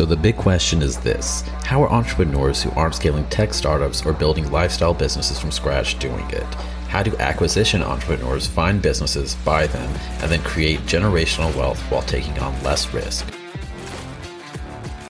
So, the big question is this How are entrepreneurs who aren't scaling tech startups or building lifestyle businesses from scratch doing it? How do acquisition entrepreneurs find businesses, buy them, and then create generational wealth while taking on less risk?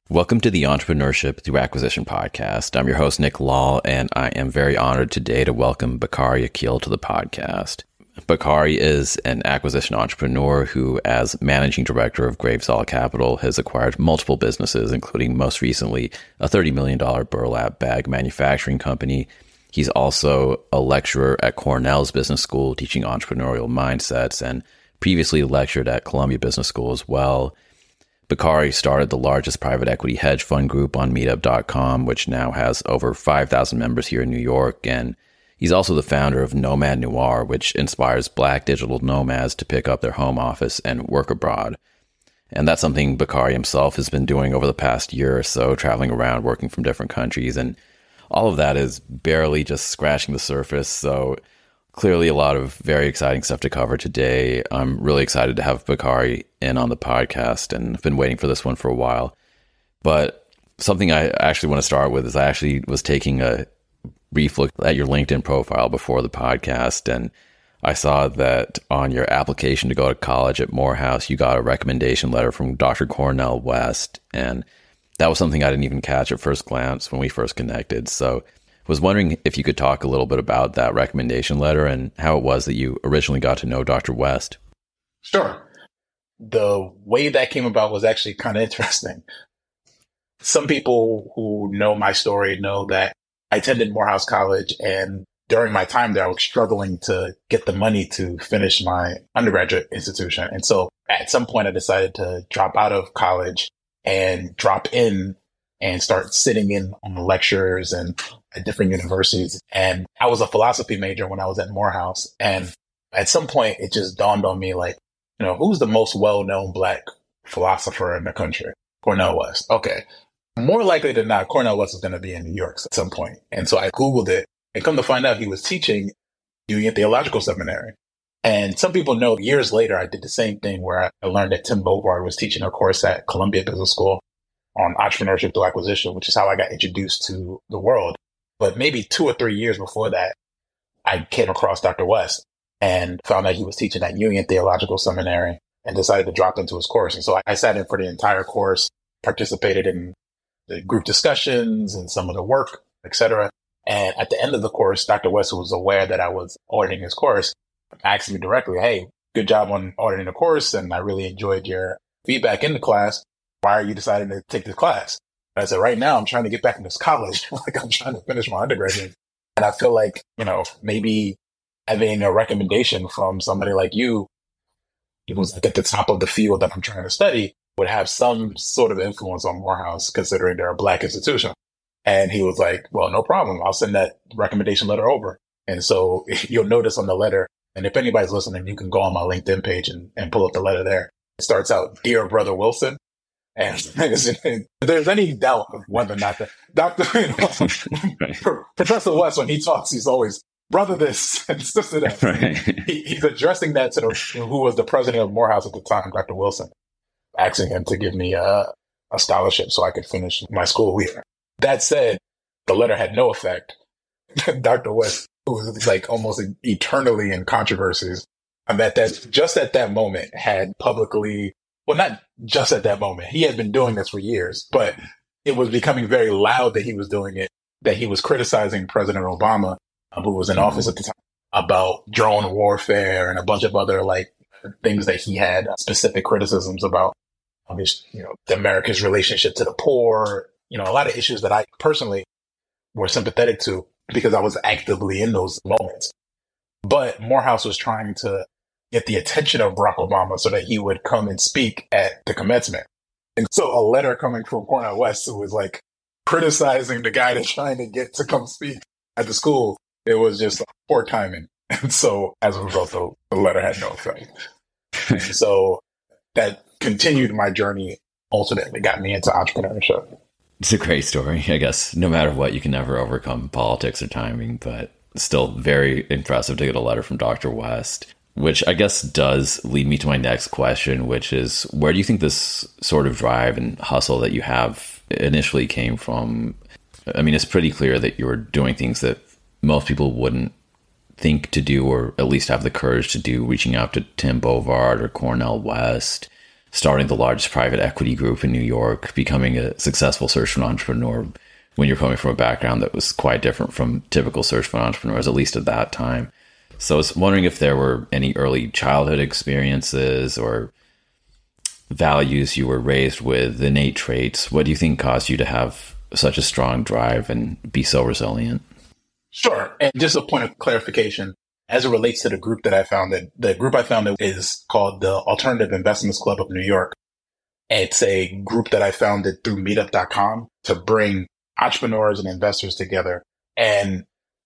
Welcome to the Entrepreneurship Through Acquisition podcast. I'm your host, Nick Lall, and I am very honored today to welcome Bakari Akil to the podcast. Bakari is an acquisition entrepreneur who, as managing director of Graves Hall Capital, has acquired multiple businesses, including most recently a $30 million burlap bag manufacturing company. He's also a lecturer at Cornell's Business School, teaching entrepreneurial mindsets, and previously lectured at Columbia Business School as well. Bakari started the largest private equity hedge fund group on meetup.com, which now has over 5,000 members here in New York and He's also the founder of Nomad Noir, which inspires black digital nomads to pick up their home office and work abroad. And that's something Bakari himself has been doing over the past year or so, traveling around, working from different countries. And all of that is barely just scratching the surface. So clearly a lot of very exciting stuff to cover today. I'm really excited to have Bakari in on the podcast and I've been waiting for this one for a while. But something I actually want to start with is I actually was taking a brief look at your LinkedIn profile before the podcast, and I saw that on your application to go to college at Morehouse, you got a recommendation letter from Dr. Cornel West, and that was something I didn't even catch at first glance when we first connected. So, was wondering if you could talk a little bit about that recommendation letter and how it was that you originally got to know Dr. West. Sure. The way that came about was actually kind of interesting. Some people who know my story know that I attended Morehouse College and during my time there, I was struggling to get the money to finish my undergraduate institution. And so at some point I decided to drop out of college and drop in and start sitting in on lectures and at different universities. And I was a philosophy major when I was at Morehouse. And at some point it just dawned on me like, you know, who's the most well-known black philosopher in the country? Cornel West. Okay more likely than not, Cornel West was going to be in New York at some point. And so I Googled it and come to find out he was teaching Union Theological Seminary. And some people know years later, I did the same thing where I learned that Tim Bovard was teaching a course at Columbia Business School on entrepreneurship through acquisition, which is how I got introduced to the world. But maybe two or three years before that, I came across Dr. West and found that he was teaching at Union Theological Seminary and decided to drop into his course. And so I sat in for the entire course, participated in the group discussions and some of the work, etc. And at the end of the course, Dr. West was aware that I was auditing his course, asked me directly, Hey, good job on auditing the course. And I really enjoyed your feedback in the class. Why are you deciding to take this class? And I said, right now I'm trying to get back into college. like I'm trying to finish my undergraduate. And I feel like, you know, maybe having a recommendation from somebody like you, was like at the top of the field that I'm trying to study would have some sort of influence on Morehouse, considering they're a black institution. And he was like, well, no problem. I'll send that recommendation letter over. And so you'll notice on the letter, and if anybody's listening, you can go on my LinkedIn page and, and pull up the letter there. It starts out, Dear Brother Wilson. And if there's any doubt of whether or not that Dr. you know, Professor West, when he talks, he's always brother this and sister that. Right. He, he's addressing that to the, who was the president of Morehouse at the time, Dr. Wilson asking him to give me a, a scholarship so I could finish my school year. That said, the letter had no effect. Dr. West, was like almost eternally in controversies, I'm at that, just at that moment had publicly, well, not just at that moment. He had been doing this for years, but it was becoming very loud that he was doing it, that he was criticizing President Obama, um, who was in mm-hmm. office at the time, about drone warfare and a bunch of other like things that he had uh, specific criticisms about his, you know, the America's relationship to the poor, you know, a lot of issues that I personally were sympathetic to because I was actively in those moments. But Morehouse was trying to get the attention of Barack Obama so that he would come and speak at the commencement. And so a letter coming from Cornel West who was like criticizing the guy that's trying to get to come speak at the school, it was just poor timing. And so as a result, the, the letter had no effect. so that continued my journey, ultimately got me into entrepreneurship. It's a great story. I guess no matter what, you can never overcome politics or timing, but still very impressive to get a letter from Dr. West. which I guess does lead me to my next question, which is where do you think this sort of drive and hustle that you have initially came from? I mean, it's pretty clear that you were doing things that most people wouldn't think to do, or at least have the courage to do, reaching out to Tim Bovard or Cornel West, starting the largest private equity group in New York, becoming a successful search an entrepreneur when you're coming from a background that was quite different from typical search for entrepreneurs, at least at that time. So I was wondering if there were any early childhood experiences or values you were raised with, innate traits. What do you think caused you to have such a strong drive and be so resilient? Sure. And just a point of clarification as it relates to the group that I founded, the group I founded is called the Alternative Investments Club of New York. It's a group that I founded through meetup.com to bring entrepreneurs and investors together. And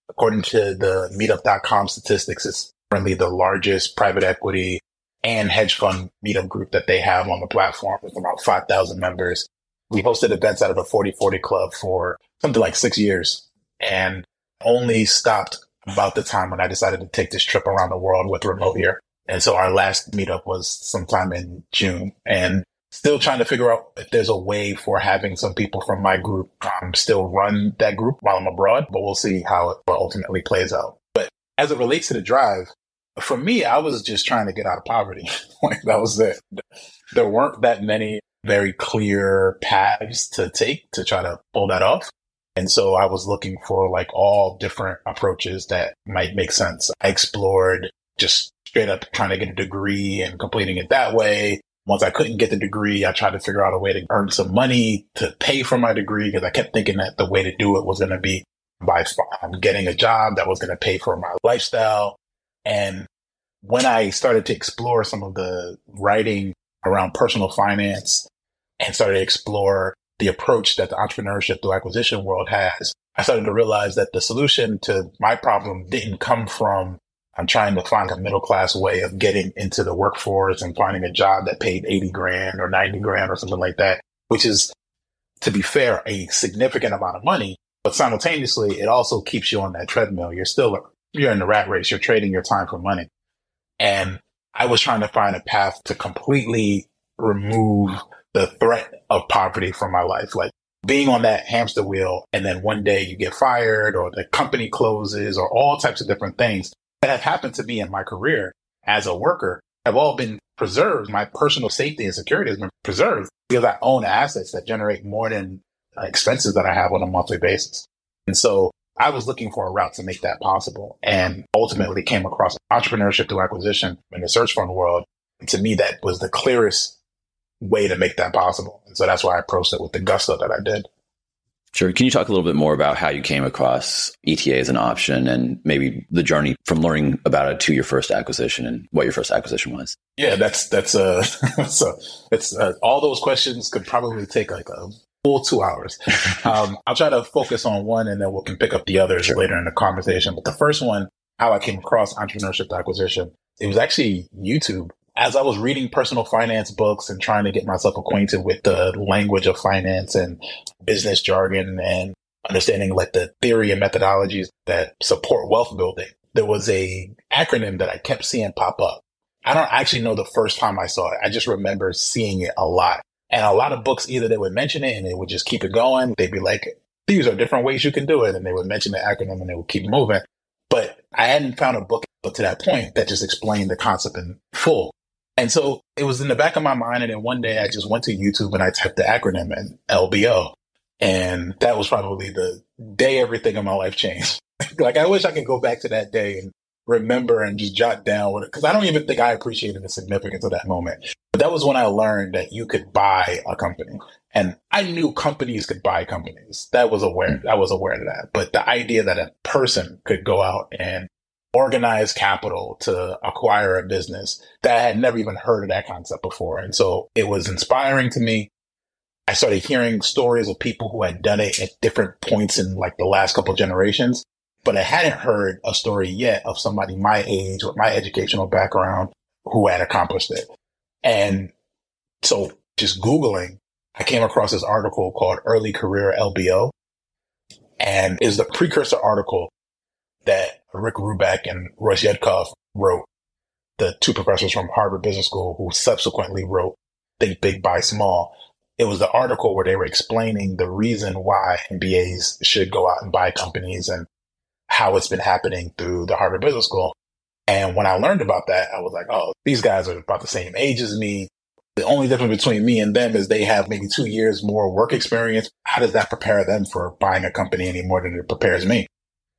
According to the meetup.com statistics, it's currently the largest private equity and hedge fund meetup group that they have on the platform with about 5,000 members. We hosted events out of the 4040 club for something like six years and only stopped about the time when I decided to take this trip around the world with Remote Year. And so our last meetup was sometime in June. And still trying to figure out if there's a way for having some people from my group um, still run that group while I'm abroad, but we'll see how it ultimately plays out. But as it relates to the drive, for me, I was just trying to get out of poverty. that was it. There weren't that many very clear paths to take to try to pull that off. And so I was looking for like all different approaches that might make sense. I explored just straight up trying to get a degree and completing it that way. Once I couldn't get the degree, I tried to figure out a way to earn some money to pay for my degree because I kept thinking that the way to do it was going to be by um, getting a job that was going to pay for my lifestyle. And when I started to explore some of the writing around personal finance and started to explore the approach that the entrepreneurship through acquisition world has, I started to realize that the solution to my problem didn't come from I'm trying to find a middle class way of getting into the workforce and finding a job that paid 80 grand or 90 grand or something like that, which is, to be fair, a significant amount of money. But simultaneously, it also keeps you on that treadmill. You're still, you're in the rat race. You're trading your time for money. And I was trying to find a path to completely remove the threat of poverty from my life. Like being on that hamster wheel and then one day you get fired or the company closes or all types of different things that have happened to me in my career as a worker have all been preserved. My personal safety and security has been preserved because I own assets that generate more than uh, expenses that I have on a monthly basis. And so I was looking for a route to make that possible and ultimately came across entrepreneurship through acquisition in the search fund world. And to me, that was the clearest way to make that possible. And so that's why I approached it with the gusto that I did. Sure. Can you talk a little bit more about how you came across ETA as an option and maybe the journey from learning about it to your first acquisition and what your first acquisition was? Yeah, that's that's uh so it's uh, all those questions could probably take like a full two hours. um, I'll try to focus on one and then we can pick up the others sure. later in the conversation. But the first one, how I came across entrepreneurship acquisition, it was actually YouTube as I was reading personal finance books and trying to get myself acquainted with the language of finance and business jargon and understanding like the theory and methodologies that support wealth building, there was a acronym that I kept seeing pop up. I don't actually know the first time I saw it. I just remember seeing it a lot. And a lot of books, either they would mention it and they would just keep it going. They'd be like, these are different ways you can do it. And they would mention the acronym and they would keep moving. But I hadn't found a book up to that point that just explained the concept in full. And so it was in the back of my mind. And then one day I just went to YouTube and I typed the acronym in LBO. And that was probably the day everything in my life changed. like I wish I could go back to that day and remember and just jot down what because I don't even think I appreciated the significance of that moment. But that was when I learned that you could buy a company. And I knew companies could buy companies. That was aware. I was aware of that. But the idea that a person could go out and organized capital to acquire a business that I had never even heard of that concept before. And so it was inspiring to me. I started hearing stories of people who had done it at different points in like the last couple generations, but I hadn't heard a story yet of somebody my age with my educational background who had accomplished it. And so just Googling, I came across this article called Early Career LBO and is the precursor article that Rick Ruback and Royce Yudkoff wrote the two professors from Harvard Business School who subsequently wrote Think Big, Buy Small. It was the article where they were explaining the reason why MBAs should go out and buy companies and how it's been happening through the Harvard Business School. And when I learned about that, I was like, oh, these guys are about the same age as me. The only difference between me and them is they have maybe two years more work experience. How does that prepare them for buying a company any more than it prepares me?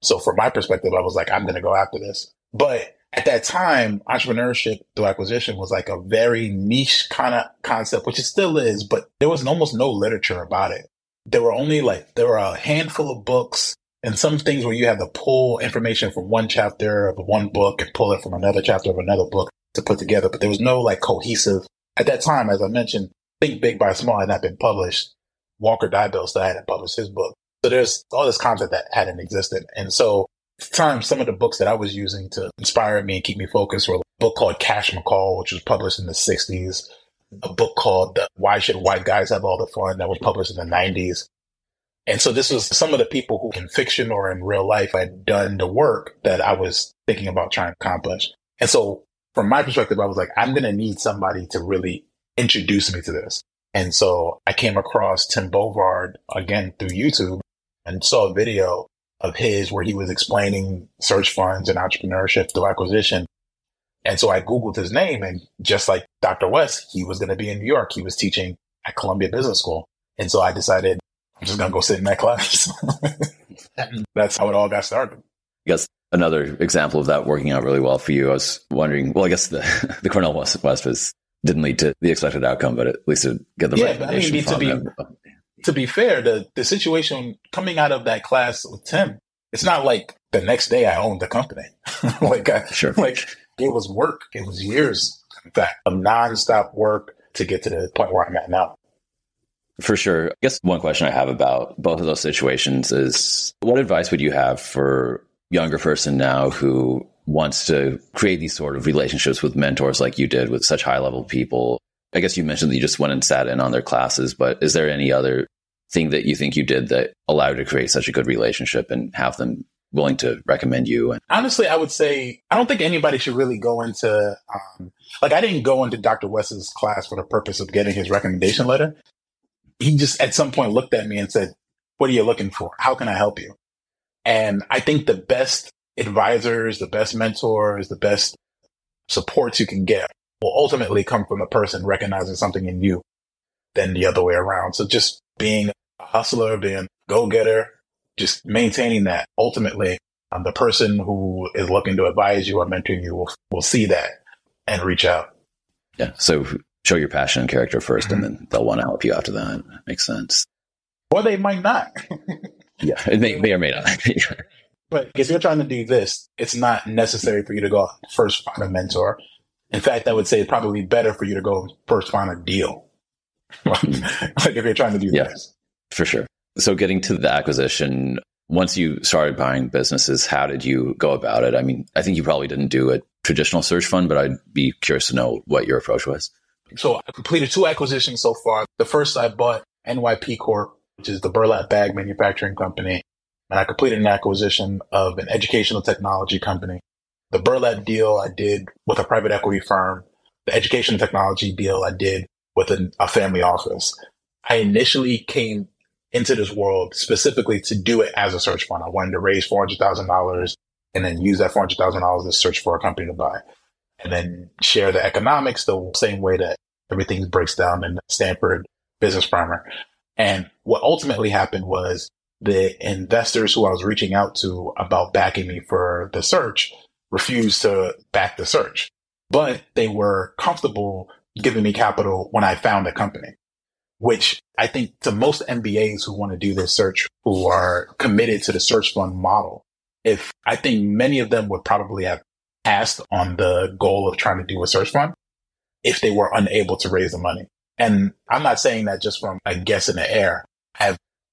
So from my perspective, I was like, I'm going to go after this. But at that time, entrepreneurship through acquisition was like a very niche kind of concept, which it still is, but there was almost no literature about it. There were only like, there were a handful of books and some things where you had to pull information from one chapter of one book and pull it from another chapter of another book to put together. But there was no like cohesive, at that time, as I mentioned, Think Big Buy Small had not been published. Walker Deibel still hadn't published his book. So there's all this content that hadn't existed. And so time, some of the books that I was using to inspire me and keep me focused were a book called Cash McCall, which was published in the 60s, a book called Why Should White Guys Have All the Fun that was published in the 90s. And so this was some of the people who in fiction or in real life had done the work that I was thinking about trying to accomplish. And so from my perspective, I was like, I'm going to need somebody to really introduce me to this. And so I came across Tim Bovard again through YouTube and saw a video of his where he was explaining search funds and entrepreneurship through acquisition. And so I Googled his name and just like Dr. West, he was going to be in New York. He was teaching at Columbia Business School. And so I decided I'm just going to go sit in that class. That's how it all got started. I guess another example of that working out really well for you. I was wondering, well, I guess the, the Cornel West, West was didn't lead to the expected outcome, but at least to get the yeah, I mean, to be, to be fair, the, the situation coming out of that class with Tim, it's not like the next day I owned the company. like, I, sure. like it was work. It was years, in fact, of nonstop work to get to the point where I'm at now. For sure. I guess one question I have about both of those situations is what advice would you have for younger person now who wants to create these sort of relationships with mentors like you did with such high level people? I guess you mentioned that you just went and sat in on their classes, but is there any other thing that you think you did that allowed you to create such a good relationship and have them willing to recommend you? And- Honestly, I would say I don't think anybody should really go into um, like I didn't go into Dr. West's class for the purpose of getting his recommendation letter he just at some point looked at me and said, what are you looking for? How can I help you? And I think the best advisors, the best mentors, the best supports you can get will ultimately come from a person recognizing something in you than the other way around. So just being a hustler, being a go getter, just maintaining that ultimately um, the person who is looking to advise you or mentor you will, will see that and reach out. Yeah. So show your passion and character 1st mm-hmm. and then they'll want to help you after that. Makes sense. Or they might not. yeah, it may, may or may not. but if you're trying to do this, it's not necessary for you to go first find a mentor. In fact, I would say it's probably better for you to go first find a deal. like if you're trying to do yeah, this. For sure. So getting to the acquisition, once you started buying businesses, how did you go about it? I mean, I think you probably didn't do a traditional search fund, but I'd be curious to know what your approach was. So I completed two acquisitions so far. The first I bought NYP Corp, which is the burlap bag manufacturing company. And I completed an acquisition of an educational technology company. The burlap deal I did with a private equity firm. The education technology deal I did with a, a family office. I initially came into this world specifically to do it as a search fund. I wanted to raise $400,000 and then use that $400,000 to search for a company to buy and then share the economics the same way that everything breaks down in Stanford business primer. And what ultimately happened was the investors who I was reaching out to about backing me for the search refused to back the search, but they were comfortable giving me capital when I found a company, which I think to most MBAs who want to do this search, who are committed to the search fund model, if I think many of them would probably have passed on the goal of trying to do a search fund if they were unable to raise the money. And I'm not saying that just from a guess in the air.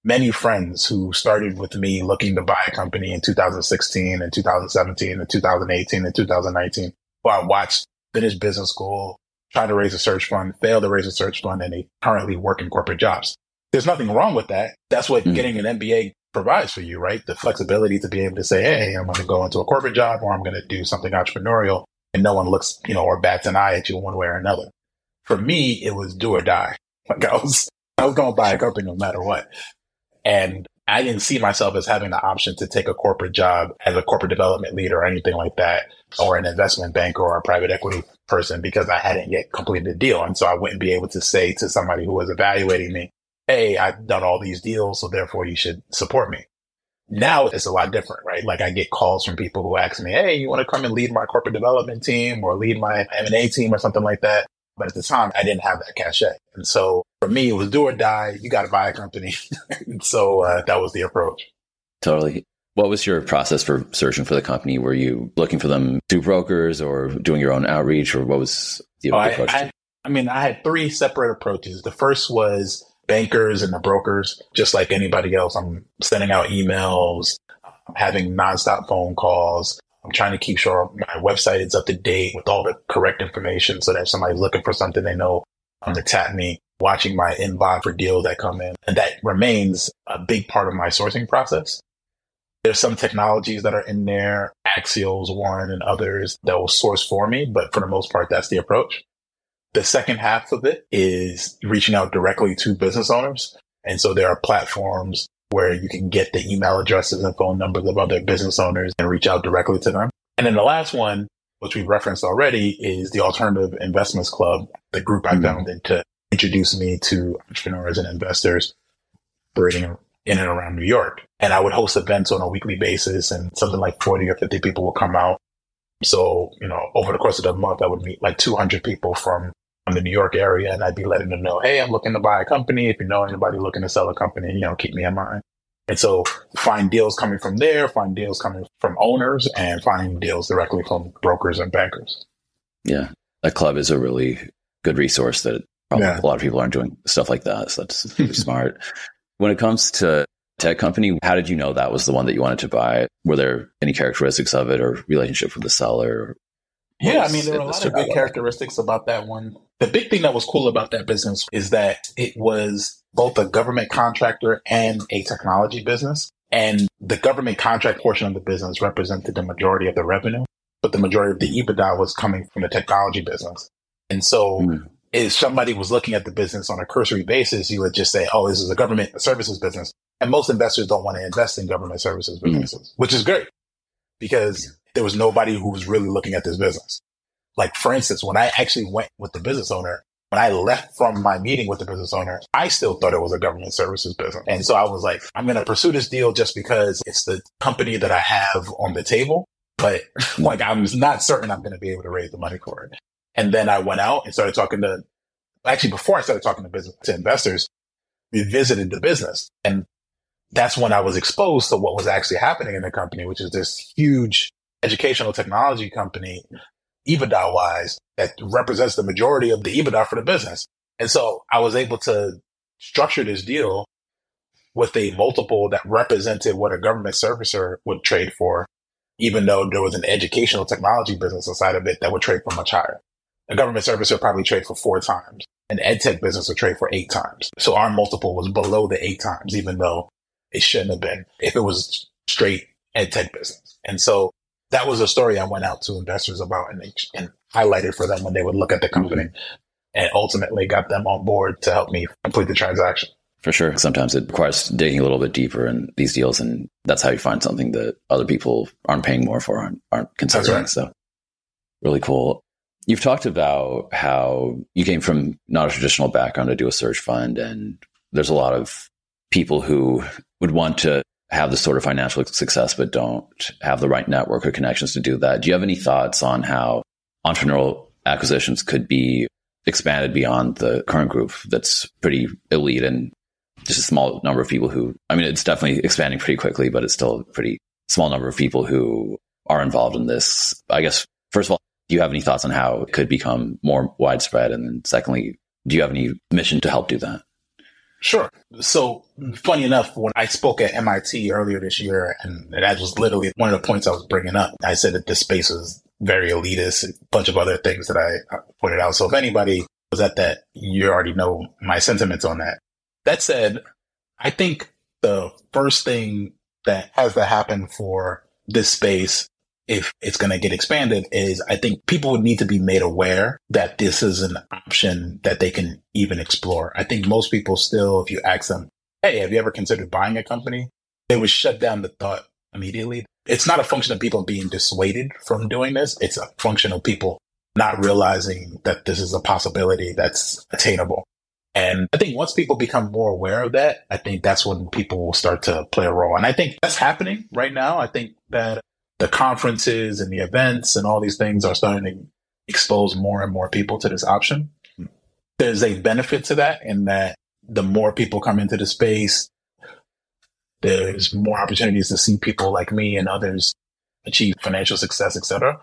Many friends who started with me looking to buy a company in 2016 and 2017 and 2018 and 2019 who I watched finish business school, try to raise a search fund, fail to raise a search fund, and they currently work in corporate jobs. There's nothing wrong with that. That's what mm-hmm. getting an MBA provides for you, right? The flexibility to be able to say, Hey, I'm going to go into a corporate job or I'm going to do something entrepreneurial and no one looks, you know, or bats an eye at you one way or another. For me, it was do or die. Like I was, I was going to buy a company no matter what. And I didn't see myself as having the option to take a corporate job as a corporate development leader or anything like that, or an investment banker or a private equity person because I hadn't yet completed the deal. And so I wouldn't be able to say to somebody who was evaluating me, Hey, I've done all these deals. So therefore you should support me. Now it's a lot different, right? Like I get calls from people who ask me, Hey, you want to come and lead my corporate development team or lead my M&A team or something like that? But at the time I didn't have that cachet. And so for me, it was do or die. You got to buy a company. so uh, that was the approach. Totally. What was your process for searching for the company? Were you looking for them through brokers or doing your own outreach or what was the oh, approach? I, I, I mean, I had three separate approaches. The first was bankers and the brokers, just like anybody else. I'm sending out emails, I'm having nonstop phone calls. I'm trying to keep sure my website is up to date with all the correct information so that if somebody's looking for something, they know um, to tap me, watching my inbox for deals that come in. And that remains a big part of my sourcing process. There's some technologies that are in there, Axial's one and others that will source for me, but for the most part, that's the approach. The second half of it is reaching out directly to business owners. And so there are platforms where you can get the email addresses and phone numbers of other business owners and reach out directly to them. And then the last one, which we've referenced already, is the Alternative Investments Club, the group I mm-hmm. founded to introduce me to entrepreneurs and investors operating in and around New York. And I would host events on a weekly basis and something like 40 or 50 people would come out. So, you know, over the course of the month, I would meet like 200 people from from the New York area, and I'd be letting them know, hey, I'm looking to buy a company. If you know anybody looking to sell a company, you know, keep me in mind. And so find deals coming from there, find deals coming from owners, and find deals directly from brokers and bankers. Yeah, that club is a really good resource that probably yeah. a lot of people aren't doing stuff like that. So that's really smart. When it comes to tech company, how did you know that was the one that you wanted to buy? Were there any characteristics of it or relationship with the seller? Yeah, I mean, there were a lot of good characteristics about that one. The big thing that was cool about that business is that it was both a government contractor and a technology business. And the government contract portion of the business represented the majority of the revenue, but the majority of the EBITDA was coming from the technology business. And so mm. If somebody was looking at the business on a cursory basis, you would just say, oh, this is a government services business. And most investors don't want to invest in government services hmm. businesses, mm. which is great because there was nobody who was really looking at this business. Like, for instance, when I actually went with the business owner, when I left from my meeting with the business owner, I still thought it was a government services business. And so I was like, I'm going to pursue this deal just because it's the company that I have on the table. But like, I'm not certain I'm going to be able to raise the money for it. And then I went out and started talking to, actually, before I started talking to business, to investors, we visited the business. And that's when I was exposed to what was actually happening in the company, which is this huge educational technology company EBITDA wise that represents the majority of the EBITDA for the business. And so I was able to structure this deal with a multiple that represented what a government servicer would trade for, even though there was an educational technology business inside of it that would trade for much higher. A government service would probably trade for four times. An ed tech business would trade for eight times. So our multiple was below the eight times, even though it shouldn't have been if it was straight ed tech business. And so that was a story I went out to investors about and, and highlighted for them when they would look at the company and ultimately got them on board to help me complete the transaction. For sure. Sometimes it requires digging a little bit deeper in these deals, and that's how you find something that other people aren't paying more for, aren't, aren't considering. Right. So, really cool. You've talked about how you came from not a traditional background to do a search fund, and there's a lot of people who would want to have the sort of financial success, but don't have the right network or connections to do that. Do you have any thoughts on how entrepreneurial acquisitions could be expanded beyond the current group that's pretty elite and just a small number of people who, I mean, it's definitely expanding pretty quickly, but it's still a pretty small number of people who are involved in this. I guess, first of all, do you have any thoughts on how it could become more widespread? And then secondly, do you have any mission to help do that? Sure. So, funny enough, when I spoke at MIT earlier this year, and that was literally one of the points I was bringing up, I said that this space was very elitist, a bunch of other things that I pointed out. So, if anybody was at that, you already know my sentiments on that. That said, I think the first thing that has to happen for this space if it's going to get expanded is I think people would need to be made aware that this is an option that they can even explore. I think most people still, if you ask them, Hey, have you ever considered buying a company? They would shut down the thought immediately. It's not a function of people being dissuaded from doing this. It's a function of people not realizing that this is a possibility that's attainable. And I think once people become more aware of that, I think that's when people will start to play a role. And I think that's happening right now. I think that the conferences and the events and all these things are starting to expose more and more people to this option. Hmm. There's a benefit to that in that the more people come into the space, there's more opportunities to see people like me and others achieve financial success, etc.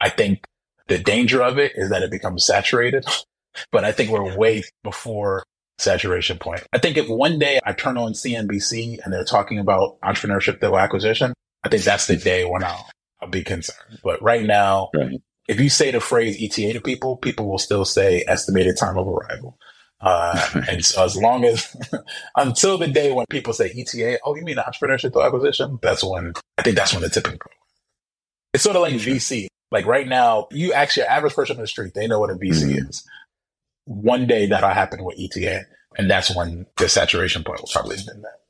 I think the danger of it is that it becomes saturated, but I think we're way before saturation point. I think if one day I turn on CNBC and they're talking about entrepreneurship through acquisition, I think that's the day when I'll, I'll be concerned. But right now, right. if you say the phrase ETA to people, people will still say estimated time of arrival. Uh, and so as long as until the day when people say ETA, oh, you mean entrepreneurship through acquisition? That's when I think that's when the tipping point. It's sort of like VC. Like right now, you ask your average person on the street, they know what a VC mm-hmm. is. One day that'll happen with ETA, and that's when the saturation point will probably have been that.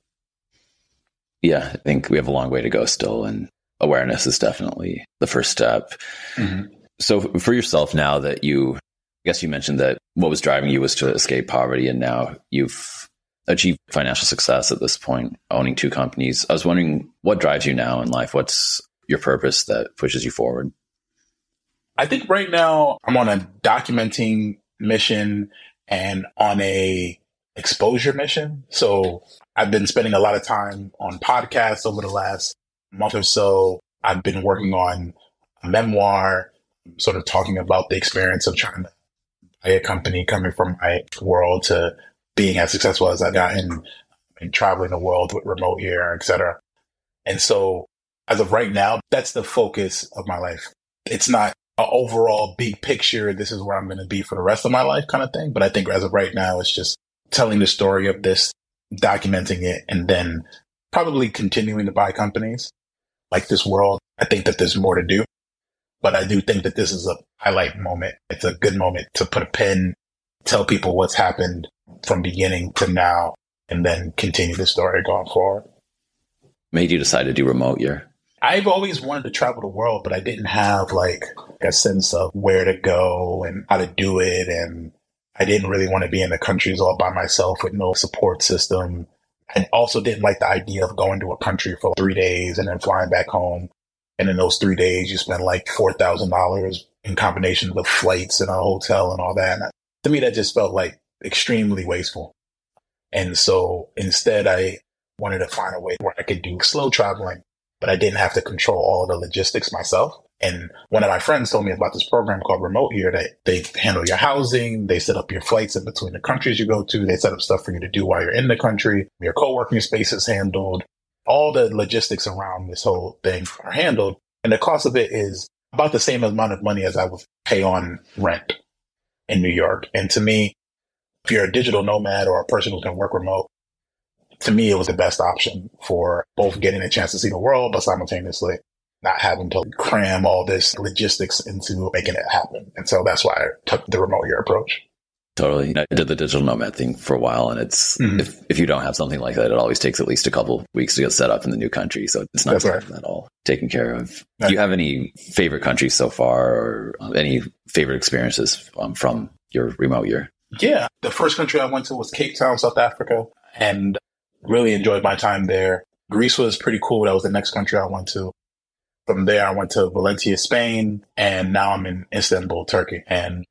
Yeah, I think we have a long way to go still, and awareness is definitely the first step. Mm-hmm. So, for yourself, now that you, I guess you mentioned that what was driving you was to escape poverty, and now you've achieved financial success at this point, owning two companies. I was wondering what drives you now in life? What's your purpose that pushes you forward? I think right now I'm on a documenting mission and on a exposure mission. So I've been spending a lot of time on podcasts over the last month or so. I've been working on a memoir, sort of talking about the experience of trying to buy a company coming from my world to being as successful as I got in, in traveling the world with Remote Year, et cetera. And so as of right now, that's the focus of my life. It's not an overall big picture. This is where I'm going to be for the rest of my life kind of thing. But I think as of right now, it's just telling the story of this, documenting it, and then probably continuing to buy companies like this world. I think that there's more to do, but I do think that this is a highlight moment. It's a good moment to put a pin, tell people what's happened from beginning to now, and then continue the story going forward. Made you decide to do remote year? I've always wanted to travel the world, but I didn't have like a sense of where to go and how to do it. And I didn't really want to be in the countries all by myself with no support system. I also didn't like the idea of going to a country for three days and then flying back home. And in those three days, you spend like $4,000 in combination with flights and a hotel and all that. And to me, that just felt like extremely wasteful. And so instead, I wanted to find a way where I could do slow traveling but I didn't have to control all the logistics myself. And one of my friends told me about this program called Remote Year that they handle your housing, they set up your flights in between the countries you go to, they set up stuff for you to do while you're in the country, your co-working space is handled, all the logistics around this whole thing are handled. And the cost of it is about the same amount of money as I would pay on rent in New York. And to me, if you're a digital nomad or a person who can work remote, to me, it was the best option for both getting a chance to see the world, but simultaneously not having to cram all this logistics into making it happen. And so that's why I took the remote year approach. Totally. I did the digital nomad thing for a while and it's, mm-hmm. if, if you don't have something like that, it always takes at least a couple weeks to get set up in the new country. So it's not right. at all taken care of. Right. Do you have any favorite countries so far or any favorite experiences um, from your remote year? Yeah. The first country I went to was Cape Town, South Africa. And Really enjoyed my time there. Greece was pretty cool. That was the next country I went to. From there, I went to Valencia, Spain, and now I'm in Istanbul, Turkey. And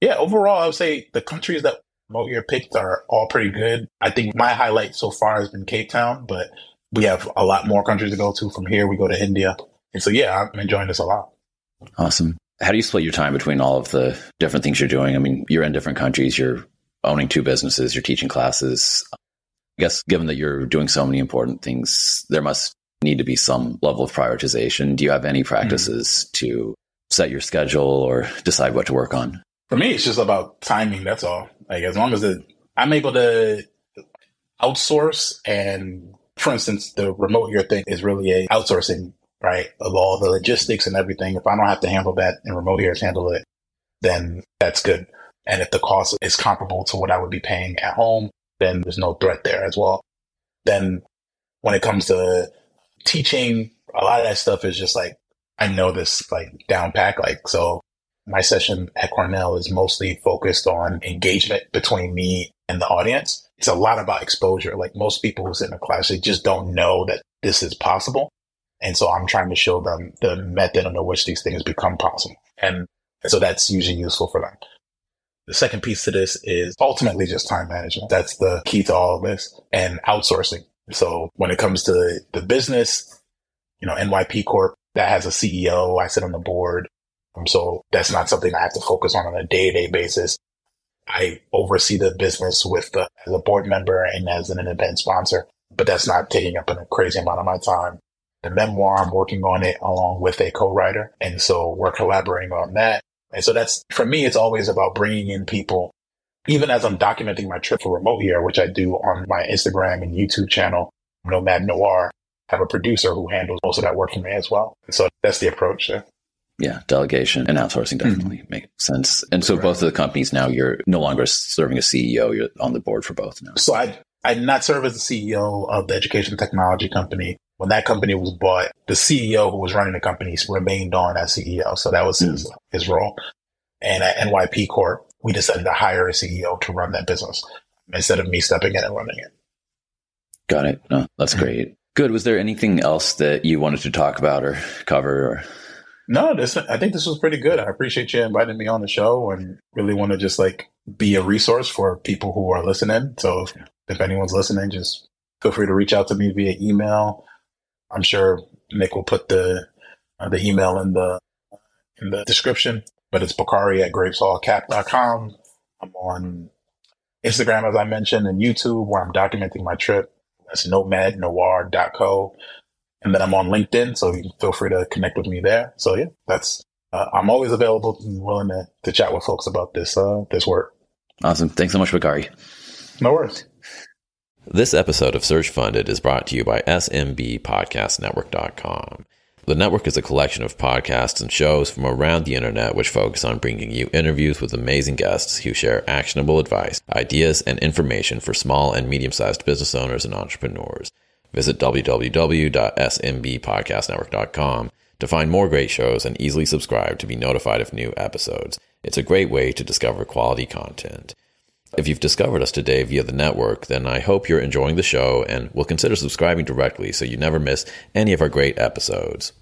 yeah, overall, I would say the countries that Remote Year picked are all pretty good. I think my highlight so far has been Cape Town, but we have a lot more countries to go to. From here, we go to India. And so, yeah, I'm enjoying this a lot. Awesome. How do you split your time between all of the different things you're doing? I mean, you're in different countries, you're owning two businesses, you're teaching classes. I guess given that you're doing so many important things, there must need to be some level of prioritization. Do you have any practices mm-hmm. to set your schedule or decide what to work on? For me, it's just about timing. That's all. Like as long as it, I'm able to outsource and for instance, the Remote Year thing is really a outsourcing right? Of all the logistics and everything. If I don't have to handle that and remote ears handle it, then that's good. And if the cost is comparable to what I would be paying at home, then there's no threat there as well. Then when it comes to teaching, a lot of that stuff is just like, I know this like down pack. Like, so my session at Cornell is mostly focused on engagement between me and the audience. It's a lot about exposure. Like most people who sit in a class, they just don't know that this is possible. And so I'm trying to show them the method under which these things become possible. And, so that's usually useful for them. The second piece to this is ultimately just time management. That's the key to all of this and outsourcing. So when it comes to the business, you know, NYP Corp that has a CEO, I sit on the board. Um, so that's not something I have to focus on on a day to day basis. I oversee the business with the, as a board member and as an event sponsor, but that's not taking up a crazy amount of my time. The memoir, I'm working on it along with a co-writer. And so we're collaborating on that. And so that's, for me, it's always about bringing in people. Even as I'm documenting my trip for Remote Year, which I do on my Instagram and YouTube channel, Nomad Noir, I have a producer who handles most of that work for me as well. So that's the approach there. Yeah, delegation and outsourcing definitely mm-hmm. makes sense. And so right. both of the companies now you're no longer serving as CEO, you're on the board for both now. So I I did not serve as the CEO of the education technology company. When that company was bought, the CEO who was running the company remained on as CEO. So that was mm-hmm. his, his role. And at NYP Corp, we decided to hire a CEO to run that business instead of me stepping in and running it. Got it. No, that's mm-hmm. great. Good. Was there anything else that you wanted to talk about or cover or no, this I think this was pretty good. I appreciate you inviting me on the show and really want to just like be a resource for people who are listening. So if, if anyone's listening, just feel free to reach out to me via email. I'm sure Nick will put the uh, the email in the in the description, but it's Bakari at graveshallcap.com. I'm on Instagram, as I mentioned, and YouTube, where I'm documenting my trip. That's nomadnoir.co. And then I'm on LinkedIn, so you can feel free to connect with me there. So yeah, that's uh, I'm always available and willing to, to chat with folks about this uh, this work. Awesome. Thanks so much, Bakari. No worries. This episode of Search Funded is brought to you by SMBPodcastNetwork.com. The network is a collection of podcasts and shows from around the internet which focus on bringing you interviews with amazing guests who share actionable advice, ideas, and information for small and medium sized business owners and entrepreneurs. Visit www.smbpodcastnetwork.com to find more great shows and easily subscribe to be notified of new episodes. It's a great way to discover quality content. If you've discovered us today via the network, then I hope you're enjoying the show and will consider subscribing directly so you never miss any of our great episodes.